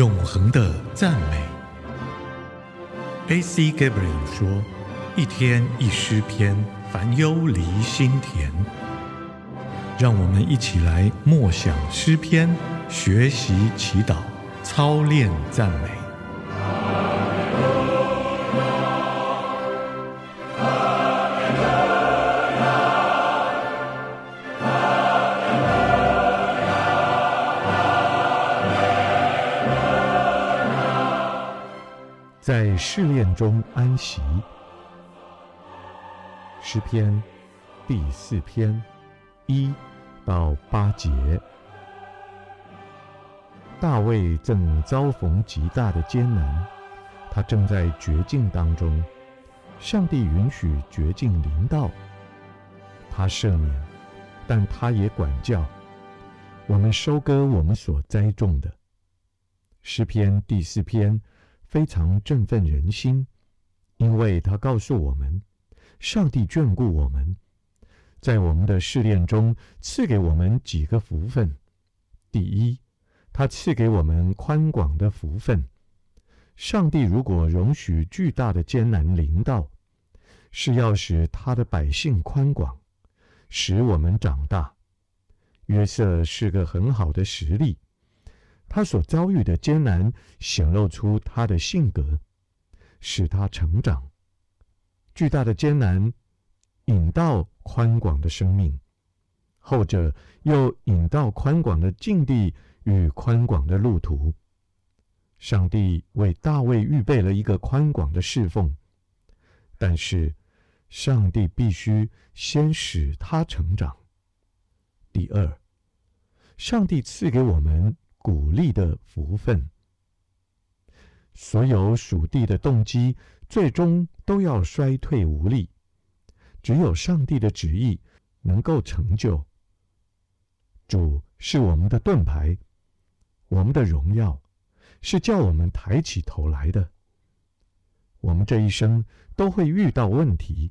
永恒的赞美。A.C. Gabriel 说：“一天一诗篇，烦忧离心田。”让我们一起来默想诗篇，学习祈祷，操练赞美。在试炼中安息，诗篇第四篇一到八节。大卫正遭逢极大的艰难，他正在绝境当中。上帝允许绝境临到，他赦免，但他也管教。我们收割我们所栽种的。诗篇第四篇。非常振奋人心，因为他告诉我们，上帝眷顾我们，在我们的试炼中赐给我们几个福分。第一，他赐给我们宽广的福分。上帝如果容许巨大的艰难临到，是要使他的百姓宽广，使我们长大。约瑟是个很好的实例。他所遭遇的艰难显露出他的性格，使他成长。巨大的艰难引到宽广的生命，后者又引到宽广的境地与宽广的路途。上帝为大卫预备了一个宽广的侍奉，但是上帝必须先使他成长。第二，上帝赐给我们。鼓励的福分，所有属地的动机最终都要衰退无力，只有上帝的旨意能够成就。主是我们的盾牌，我们的荣耀是叫我们抬起头来的。我们这一生都会遇到问题，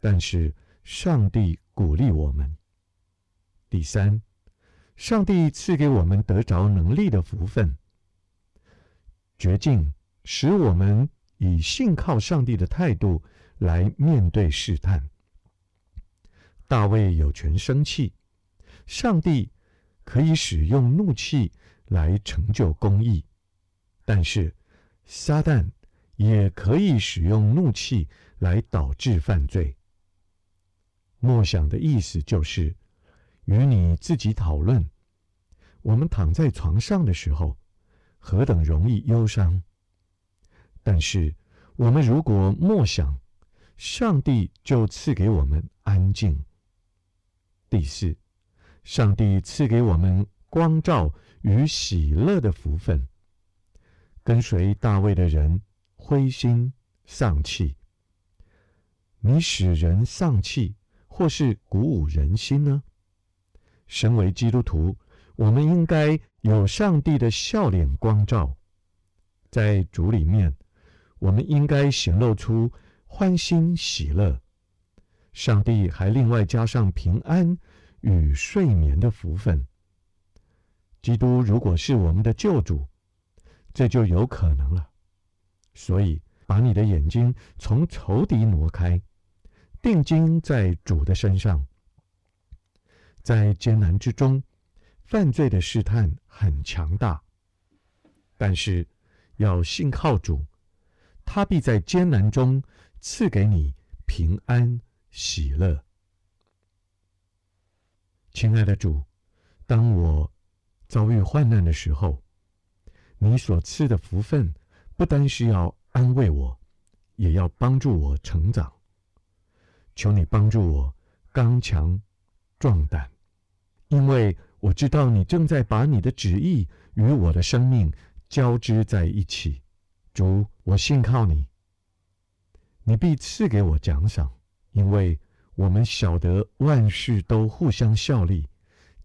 但是上帝鼓励我们。第三。上帝赐给我们得着能力的福分，绝境使我们以信靠上帝的态度来面对试探。大卫有权生气，上帝可以使用怒气来成就公义，但是撒旦也可以使用怒气来导致犯罪。默想的意思就是。与你自己讨论，我们躺在床上的时候，何等容易忧伤。但是，我们如果默想，上帝就赐给我们安静。第四，上帝赐给我们光照与喜乐的福分。跟随大卫的人灰心丧气，你使人丧气，或是鼓舞人心呢？身为基督徒，我们应该有上帝的笑脸光照，在主里面，我们应该显露出欢欣喜乐。上帝还另外加上平安与睡眠的福分。基督如果是我们的救主，这就有可能了。所以，把你的眼睛从仇敌挪开，定睛在主的身上。在艰难之中，犯罪的试探很强大，但是要信靠主，他必在艰难中赐给你平安喜乐。亲爱的主，当我遭遇患难的时候，你所赐的福分不单是要安慰我，也要帮助我成长。求你帮助我刚强壮胆。因为我知道你正在把你的旨意与我的生命交织在一起，主，我信靠你，你必赐给我奖赏，因为我们晓得万事都互相效力，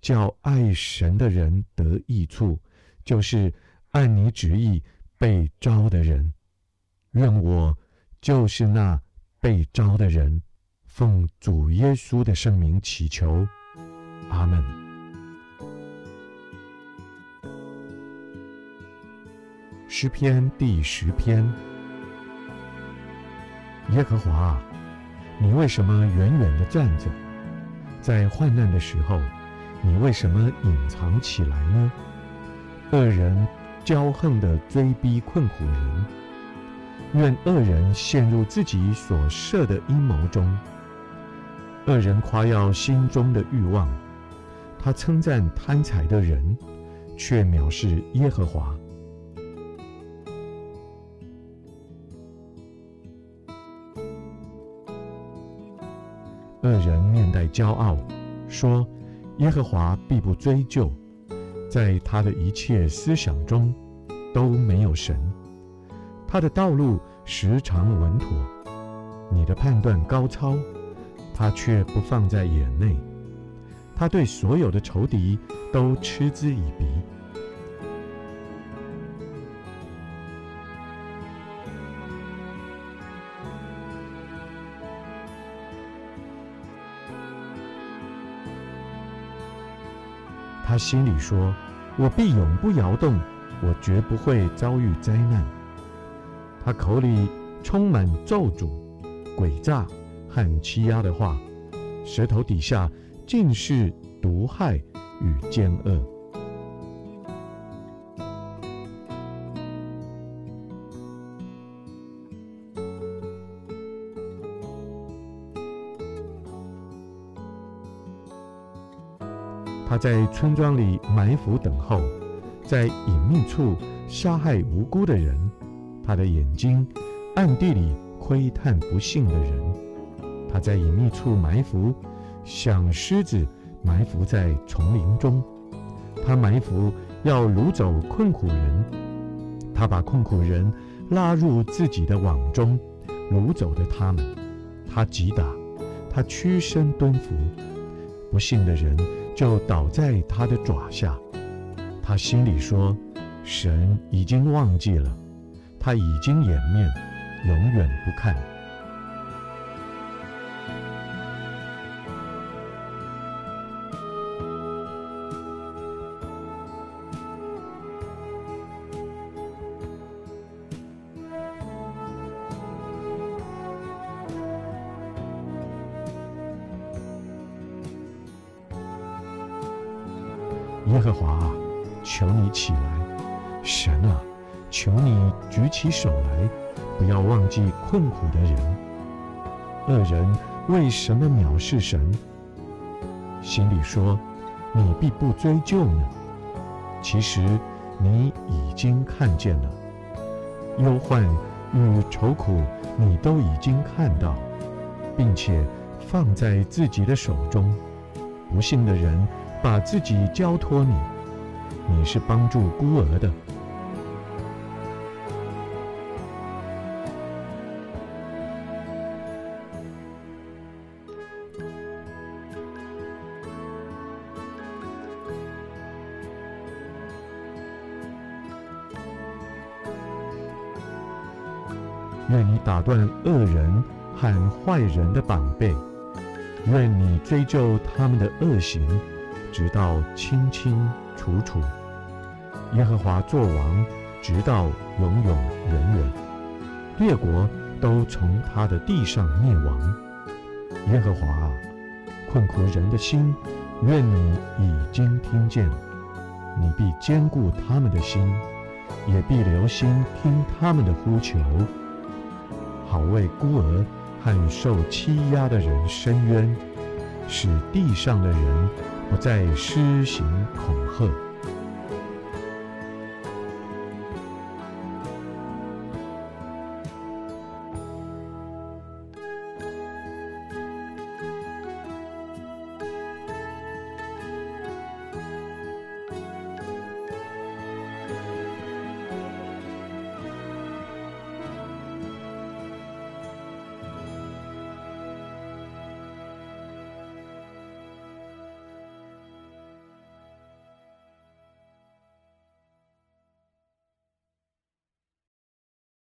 叫爱神的人得益处，就是按你旨意被招的人。愿我就是那被招的人，奉主耶稣的圣名祈求，阿门。诗篇第十篇。耶和华，你为什么远远地站着？在患难的时候，你为什么隐藏起来呢？恶人骄横地追逼困苦人，愿恶人陷入自己所设的阴谋中。恶人夸耀心中的欲望，他称赞贪财的人，却藐视耶和华。恶人面带骄傲，说：“耶和华必不追究，在他的一切思想中都没有神。他的道路时常稳妥，你的判断高超，他却不放在眼内。他对所有的仇敌都嗤之以鼻。”他心里说：“我必永不摇动，我绝不会遭遇灾难。”他口里充满咒诅、诡诈和欺压的话，舌头底下尽是毒害与奸恶。他在村庄里埋伏等候，在隐秘处杀害无辜的人。他的眼睛暗地里窥探不幸的人。他在隐秘处埋伏，像狮子埋伏在丛林中。他埋伏要掳走困苦人。他把困苦人拉入自己的网中，掳走的他们。他击打，他屈身蹲伏，不幸的人。就倒在他的爪下，他心里说：“神已经忘记了，他已经掩面，永远不看。”耶和华啊，求你起来！神啊，求你举起手来，不要忘记困苦的人。恶人为什么藐视神？心里说：你必不追究呢？其实你已经看见了，忧患与愁苦你都已经看到，并且放在自己的手中。不幸的人。把自己交托你，你是帮助孤儿的。愿你打断恶人和坏人的膀臂，愿你追究他们的恶行。直到清清楚楚，耶和华作王，直到永永远远，列国都从他的地上灭亡。耶和华啊，困苦人的心，愿你已经听见，你必坚固他们的心，也必留心听他们的呼求，好为孤儿和受欺压的人伸冤，使地上的人。不再施行恐吓。